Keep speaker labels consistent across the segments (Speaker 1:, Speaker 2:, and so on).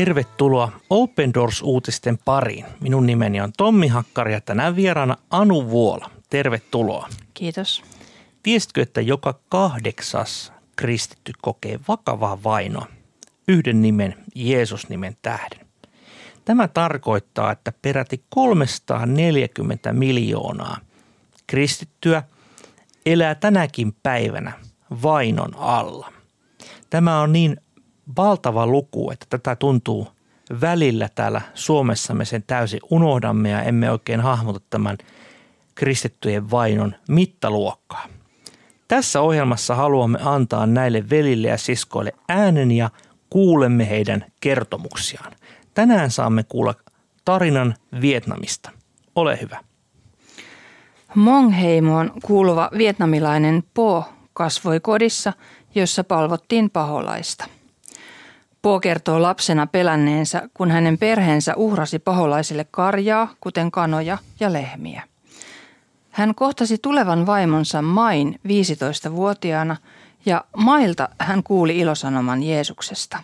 Speaker 1: Tervetuloa Open Doors-uutisten pariin. Minun nimeni on Tommi Hakkari ja tänään vieraana Anu Vuola. Tervetuloa.
Speaker 2: Kiitos.
Speaker 1: Tiesitkö, että joka kahdeksas kristitty kokee vakavaa vainoa yhden nimen, Jeesus-nimen tähden? Tämä tarkoittaa, että peräti 340 miljoonaa kristittyä elää tänäkin päivänä vainon alla. Tämä on niin valtava luku, että tätä tuntuu välillä täällä Suomessa me sen täysin unohdamme ja emme oikein hahmota tämän kristittyjen vainon mittaluokkaa. Tässä ohjelmassa haluamme antaa näille velille ja siskoille äänen ja kuulemme heidän kertomuksiaan. Tänään saamme kuulla tarinan Vietnamista. Ole hyvä.
Speaker 2: Mongheimoon kuuluva vietnamilainen Po kasvoi kodissa, jossa palvottiin paholaista – Po kertoo lapsena pelänneensä, kun hänen perheensä uhrasi paholaisille karjaa, kuten kanoja ja lehmiä. Hän kohtasi tulevan vaimonsa Main 15-vuotiaana ja Mailta hän kuuli ilosanoman Jeesuksesta.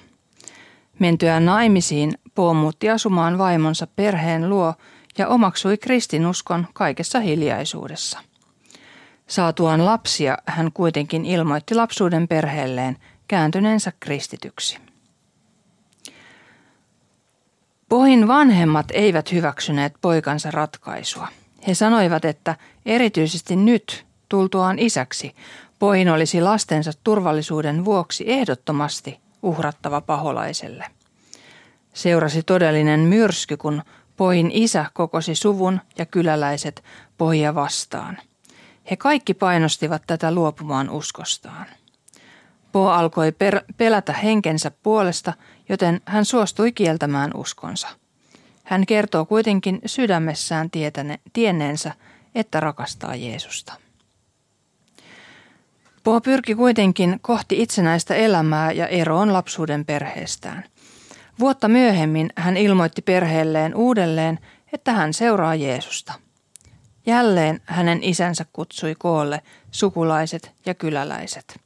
Speaker 2: Mentyään naimisiin Po muutti asumaan vaimonsa perheen luo ja omaksui kristinuskon kaikessa hiljaisuudessa. Saatuaan lapsia hän kuitenkin ilmoitti lapsuuden perheelleen kääntyneensä kristityksi. Pohin vanhemmat eivät hyväksyneet poikansa ratkaisua. He sanoivat, että erityisesti nyt, tultuaan isäksi, Pohin olisi lastensa turvallisuuden vuoksi ehdottomasti uhrattava paholaiselle. Seurasi todellinen myrsky, kun Pohin isä kokosi suvun ja kyläläiset Pohja vastaan. He kaikki painostivat tätä luopumaan uskostaan. Po alkoi per- pelätä henkensä puolesta, joten hän suostui kieltämään uskonsa. Hän kertoo kuitenkin sydämessään tietäne, tienneensä, että rakastaa Jeesusta. Po pyrki kuitenkin kohti itsenäistä elämää ja eroon lapsuuden perheestään. Vuotta myöhemmin hän ilmoitti perheelleen uudelleen, että hän seuraa Jeesusta. Jälleen hänen isänsä kutsui koolle sukulaiset ja kyläläiset.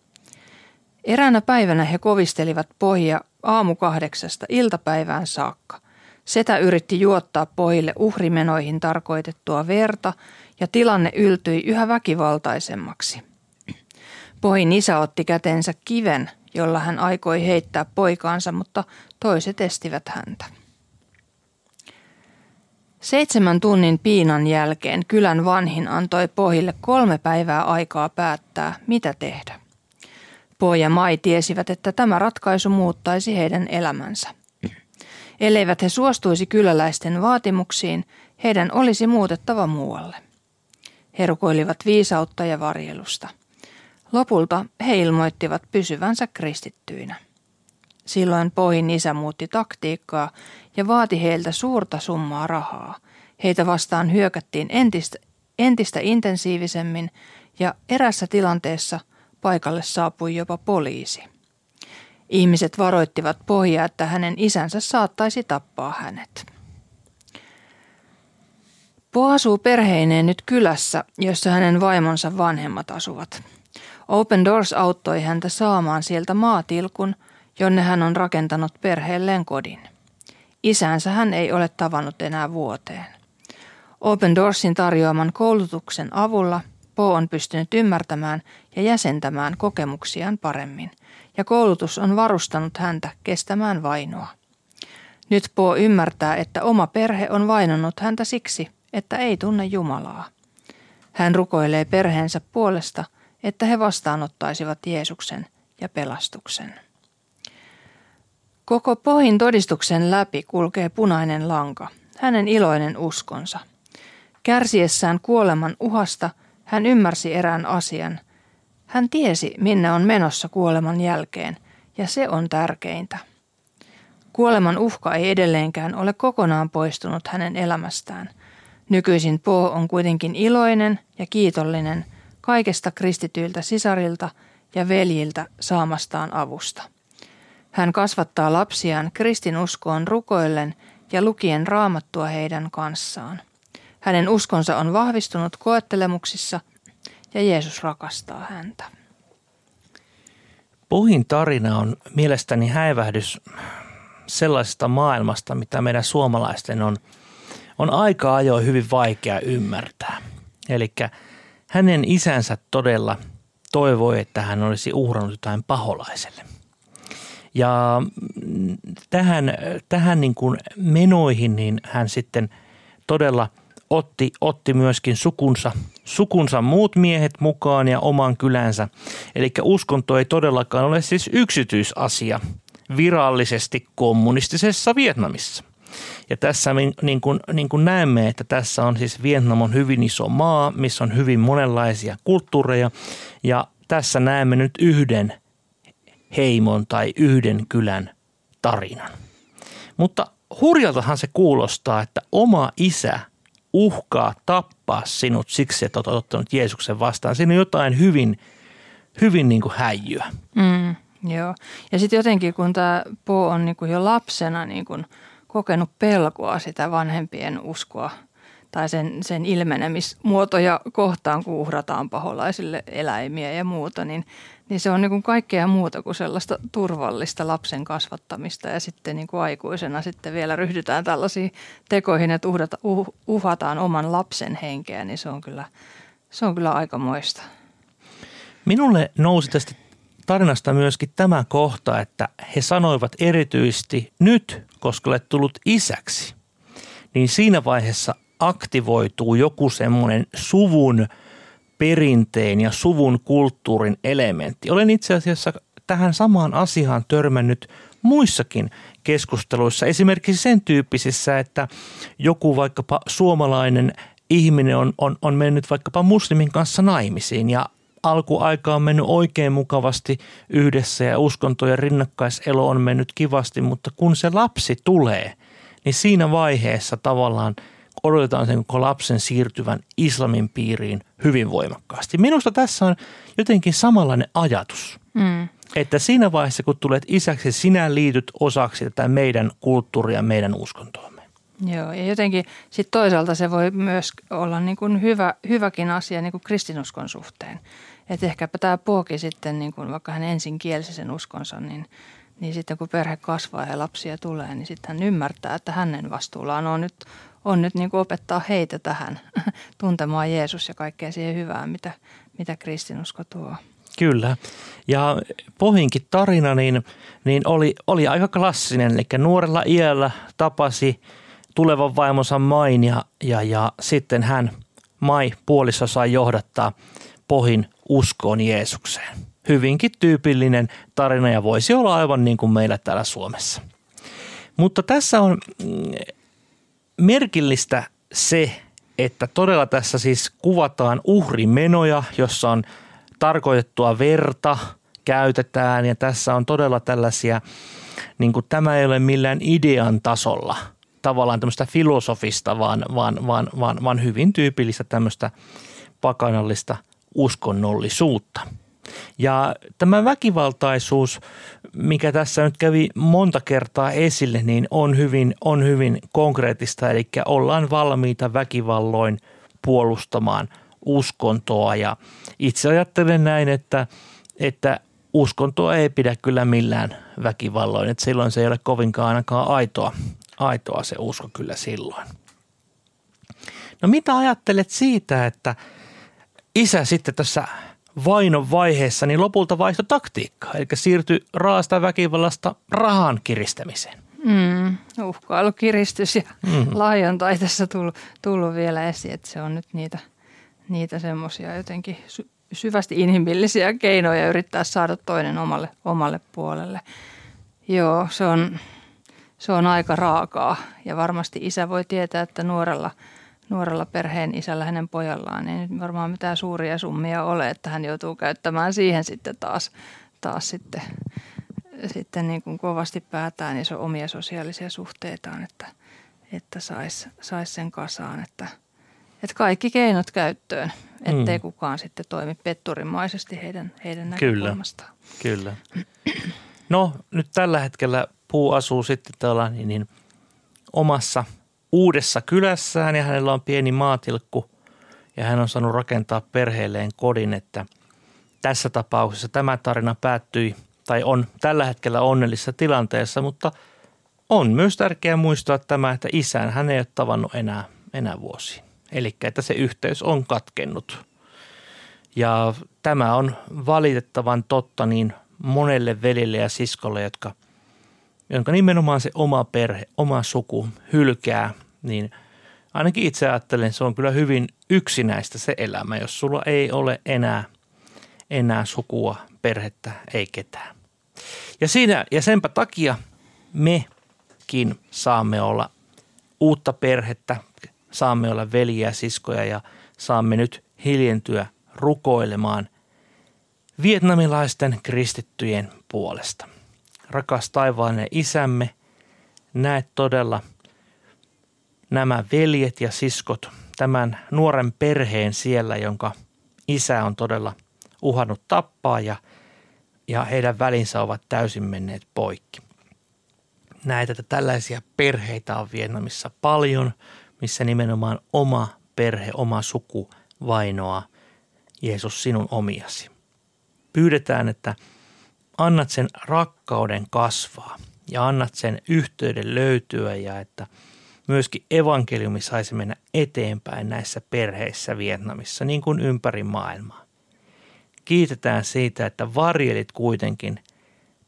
Speaker 2: Eräänä päivänä he kovistelivat pohja aamu kahdeksasta iltapäivään saakka. Setä yritti juottaa pojille uhrimenoihin tarkoitettua verta ja tilanne yltyi yhä väkivaltaisemmaksi. Pohin isä otti kätensä kiven, jolla hän aikoi heittää poikaansa, mutta toiset estivät häntä. Seitsemän tunnin piinan jälkeen kylän vanhin antoi pohille kolme päivää aikaa päättää, mitä tehdä. Po ja Mai tiesivät, että tämä ratkaisu muuttaisi heidän elämänsä. Elleivät he suostuisi kyläläisten vaatimuksiin, heidän olisi muutettava muualle. He rukoilivat viisautta ja varjelusta. Lopulta he ilmoittivat pysyvänsä kristittyinä. Silloin Pohin isä muutti taktiikkaa ja vaati heiltä suurta summaa rahaa. Heitä vastaan hyökättiin entistä, entistä intensiivisemmin ja erässä tilanteessa – Paikalle saapui jopa poliisi. Ihmiset varoittivat pohjaa, että hänen isänsä saattaisi tappaa hänet. Po asuu perheineen nyt kylässä, jossa hänen vaimonsa vanhemmat asuvat. Open Doors auttoi häntä saamaan sieltä maatilkun, jonne hän on rakentanut perheelleen kodin. Isänsä hän ei ole tavannut enää vuoteen. Open Doorsin tarjoaman koulutuksen avulla Po on pystynyt ymmärtämään ja jäsentämään kokemuksiaan paremmin, ja koulutus on varustanut häntä kestämään vainoa. Nyt Po ymmärtää, että oma perhe on vainonnut häntä siksi, että ei tunne Jumalaa. Hän rukoilee perheensä puolesta, että he vastaanottaisivat Jeesuksen ja pelastuksen. Koko Pohin todistuksen läpi kulkee punainen lanka, hänen iloinen uskonsa. Kärsiessään kuoleman uhasta – hän ymmärsi erään asian. Hän tiesi, minne on menossa kuoleman jälkeen, ja se on tärkeintä. Kuoleman uhka ei edelleenkään ole kokonaan poistunut hänen elämästään. Nykyisin Po on kuitenkin iloinen ja kiitollinen kaikesta kristityiltä sisarilta ja veljiltä saamastaan avusta. Hän kasvattaa lapsiaan kristinuskoon rukoillen ja lukien raamattua heidän kanssaan. Hänen uskonsa on vahvistunut koettelemuksissa ja Jeesus rakastaa häntä.
Speaker 1: Puhin tarina on mielestäni häivähdys sellaisesta maailmasta, mitä meidän suomalaisten on, on aika ajoin hyvin vaikea ymmärtää. Eli hänen isänsä todella toivoi, että hän olisi uhrannut jotain paholaiselle. Ja tähän, tähän niin kuin menoihin niin hän sitten todella otti, otti myöskin sukunsa, sukunsa muut miehet mukaan ja oman kylänsä. Eli uskonto ei todellakaan ole siis yksityisasia virallisesti kommunistisessa Vietnamissa. Ja tässä niin kuin, niin kuin näemme, että tässä on siis Vietnam on hyvin iso maa, missä on hyvin monenlaisia kulttuureja. Ja tässä näemme nyt yhden heimon tai yhden kylän tarinan. Mutta hurjaltahan se kuulostaa, että oma isä uhkaa tappaa sinut siksi, että olet ottanut Jeesuksen vastaan. Siinä on jotain hyvin, hyvin niin kuin häijyä.
Speaker 2: Mm, joo. Ja sitten jotenkin, kun tämä Po on niin kuin jo lapsena niin kuin kokenut pelkoa sitä vanhempien uskoa tai sen, sen ilmenemismuotoja kohtaan, kun uhrataan paholaisille eläimiä ja muuta, niin niin se on niin kuin kaikkea muuta kuin sellaista turvallista lapsen kasvattamista ja sitten niin kuin aikuisena sitten vielä ryhdytään tällaisiin tekoihin, että uhrata, uh, uhataan oman lapsen henkeä, niin se on kyllä, se on kyllä aika moista.
Speaker 1: Minulle nousi tästä tarinasta myöskin tämä kohta, että he sanoivat erityisesti nyt, koska olet tullut isäksi, niin siinä vaiheessa aktivoituu joku semmoinen suvun – perinteen ja suvun kulttuurin elementti. Olen itse asiassa tähän samaan asiaan törmännyt muissakin keskusteluissa, esimerkiksi sen tyyppisissä, että joku vaikkapa suomalainen ihminen on, on, on mennyt vaikkapa muslimin kanssa naimisiin ja alkuaika on mennyt oikein mukavasti yhdessä ja uskonto ja rinnakkaiselo on mennyt kivasti, mutta kun se lapsi tulee, niin siinä vaiheessa tavallaan – odotetaan sen koko lapsen siirtyvän islamin piiriin hyvin voimakkaasti. Minusta tässä on jotenkin samanlainen ajatus. Mm. Että siinä vaiheessa, kun tulet isäksi, sinä liityt osaksi tätä meidän kulttuuria, meidän uskontoamme.
Speaker 2: Joo, ja jotenkin sitten toisaalta se voi myös olla niin kuin hyvä, hyväkin asia niin kuin kristinuskon suhteen. Että ehkäpä tämä puoki sitten, niin kuin vaikka hän ensin kielsi sen uskonsa, niin, niin sitten kun perhe kasvaa ja lapsia tulee, niin sitten hän ymmärtää, että hänen vastuullaan on nyt on nyt niin kuin opettaa heitä tähän tuntemaan Jeesus ja kaikkea siihen hyvään, mitä, mitä kristinusko tuo.
Speaker 1: Kyllä. Ja Pohinkin tarina niin, niin oli, oli aika klassinen, eli nuorella iällä tapasi tulevan vaimonsa Main ja, ja, ja sitten hän Mai puolissa sai johdattaa Pohin uskoon Jeesukseen. Hyvinkin tyypillinen tarina ja voisi olla aivan niin kuin meillä täällä Suomessa. Mutta tässä on merkillistä se, että todella tässä siis kuvataan uhrimenoja, jossa on tarkoitettua verta käytetään ja tässä on todella tällaisia, niin kuin tämä ei ole millään idean tasolla tavallaan tämmöistä filosofista, vaan, vaan, vaan, vaan, vaan hyvin tyypillistä tämmöistä pakanallista uskonnollisuutta. Ja tämä väkivaltaisuus, mikä tässä nyt kävi monta kertaa esille, niin on hyvin, on hyvin konkreettista, eli ollaan valmiita väkivalloin puolustamaan uskontoa. Ja itse ajattelen näin, että, että uskontoa ei pidä kyllä millään väkivalloin, että silloin se ei ole kovinkaan ainakaan aitoa, aitoa se usko kyllä silloin. No mitä ajattelet siitä, että isä sitten tässä vainon vaiheessa niin lopulta vaihtoi taktiikkaa, eli siirtyi raasta väkivallasta rahan kiristämiseen.
Speaker 2: Mm, uhkailukiristys ja mm. lahjonta ei tässä tullut, tullut vielä esiin, että se on nyt niitä, niitä semmoisia jotenkin sy- syvästi inhimillisiä keinoja yrittää saada toinen omalle, omalle puolelle. Joo, se on, se on aika raakaa ja varmasti isä voi tietää, että nuorella – nuorella perheen isällä hänen pojallaan ei nyt varmaan mitään suuria summia ole, että hän joutuu käyttämään siihen sitten taas, taas sitten, sitten niin kuin kovasti päätään niin se on omia sosiaalisia suhteitaan, että, että saisi sais sen kasaan, että, että kaikki keinot käyttöön, ettei mm. kukaan sitten toimi petturimaisesti heidän, heidän näkökulmastaan.
Speaker 1: Kyllä, kyllä. No nyt tällä hetkellä puu asuu sitten tällä niin, niin omassa – uudessa kylässään ja hänellä on pieni maatilkku ja hän on saanut rakentaa perheelleen kodin, että tässä tapauksessa tämä tarina päättyi tai on tällä hetkellä onnellisessa tilanteessa, mutta on myös tärkeää muistaa tämä, että isän hän ei ole tavannut enää, enää vuosiin. Eli että se yhteys on katkennut. Ja tämä on valitettavan totta niin monelle velille ja siskolle, jotka, jonka nimenomaan se oma perhe, oma suku hylkää, niin ainakin itse ajattelen, se on kyllä hyvin yksinäistä se elämä, jos sulla ei ole enää, enää sukua, perhettä, ei ketään. Ja, siinä, ja senpä takia mekin saamme olla uutta perhettä, saamme olla veljiä ja siskoja ja saamme nyt hiljentyä rukoilemaan vietnamilaisten kristittyjen puolesta. Rakas taivaallinen isämme, näet todella nämä veljet ja siskot, tämän nuoren perheen siellä, jonka isä on todella uhannut tappaa ja, ja heidän välinsä ovat täysin menneet poikki. Näet, että tällaisia perheitä on Vietnamissa paljon, missä nimenomaan oma perhe, oma suku vainoaa Jeesus sinun omiasi. Pyydetään, että annat sen rakkauden kasvaa ja annat sen yhteyden löytyä ja että myöskin evankeliumi saisi mennä eteenpäin näissä perheissä Vietnamissa niin kuin ympäri maailmaa. Kiitetään siitä, että varjelit kuitenkin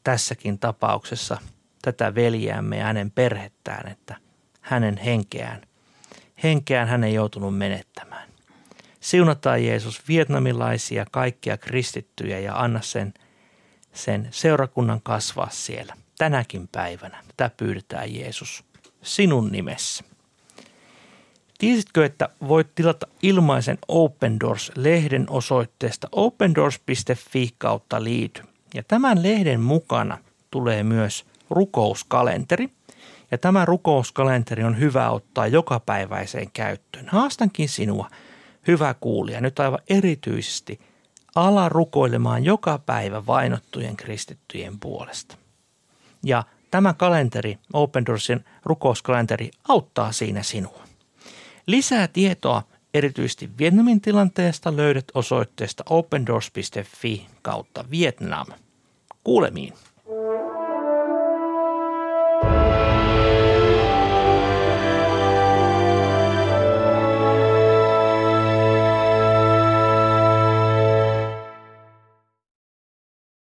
Speaker 1: tässäkin tapauksessa tätä veljäämme ja hänen perhettään, että hänen henkeään, henkeään hän ei joutunut menettämään. Siunataan Jeesus vietnamilaisia, kaikkia kristittyjä ja anna sen, sen seurakunnan kasvaa siellä tänäkin päivänä. Tätä pyydetään Jeesus sinun nimessä. Tiesitkö, että voit tilata ilmaisen Open Doors-lehden osoitteesta opendoors.fi kautta liity. Ja tämän lehden mukana tulee myös rukouskalenteri. Ja tämä rukouskalenteri on hyvä ottaa jokapäiväiseen käyttöön. Haastankin sinua – hyvä kuulija, nyt aivan erityisesti ala rukoilemaan joka päivä vainottujen kristittyjen puolesta. Ja tämä kalenteri, Open Doorsin rukouskalenteri, auttaa siinä sinua. Lisää tietoa erityisesti Vietnamin tilanteesta löydät osoitteesta opendoors.fi kautta Vietnam. Kuulemiin.